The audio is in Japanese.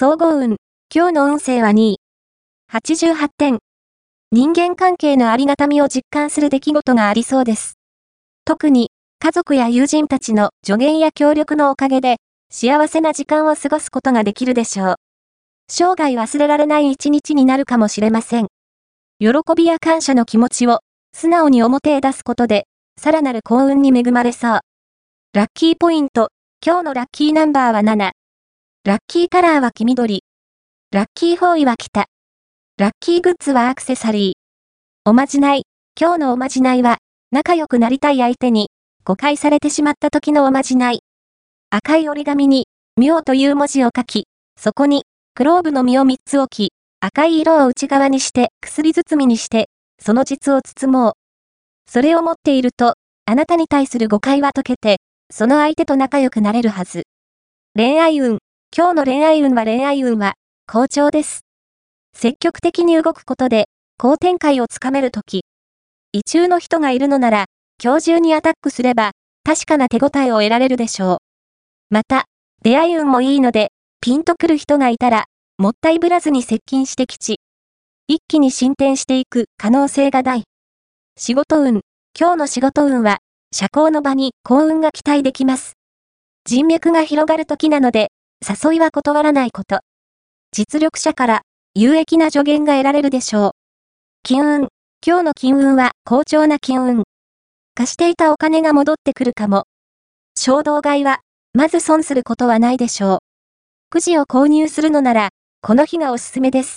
総合運。今日の運勢は2位。88点。人間関係のありがたみを実感する出来事がありそうです。特に、家族や友人たちの助言や協力のおかげで、幸せな時間を過ごすことができるでしょう。生涯忘れられない一日になるかもしれません。喜びや感謝の気持ちを素直に表へ出すことで、さらなる幸運に恵まれそう。ラッキーポイント。今日のラッキーナンバーは7。ラッキーカラーは黄緑。ラッキーフォーイは北。ラッキーグッズはアクセサリー。おまじない。今日のおまじないは、仲良くなりたい相手に、誤解されてしまった時のおまじない。赤い折り紙に、妙という文字を書き、そこに、クローブの実を3つ置き、赤い色を内側にして、薬包みにして、その実を包もう。それを持っていると、あなたに対する誤解は解けて、その相手と仲良くなれるはず。恋愛運。今日の恋愛運は恋愛運は、好調です。積極的に動くことで、好展開をつかめるとき。異中の人がいるのなら、今日中にアタックすれば、確かな手応えを得られるでしょう。また、出会い運もいいので、ピンとくる人がいたら、もったいぶらずに接近してきち。一気に進展していく可能性が大。仕事運。今日の仕事運は、社交の場に幸運が期待できます。人脈が広がる時なので、誘いは断らないこと。実力者から有益な助言が得られるでしょう。金運。今日の金運は好調な金運。貸していたお金が戻ってくるかも。衝動買いは、まず損することはないでしょう。くじを購入するのなら、この日がおすすめです。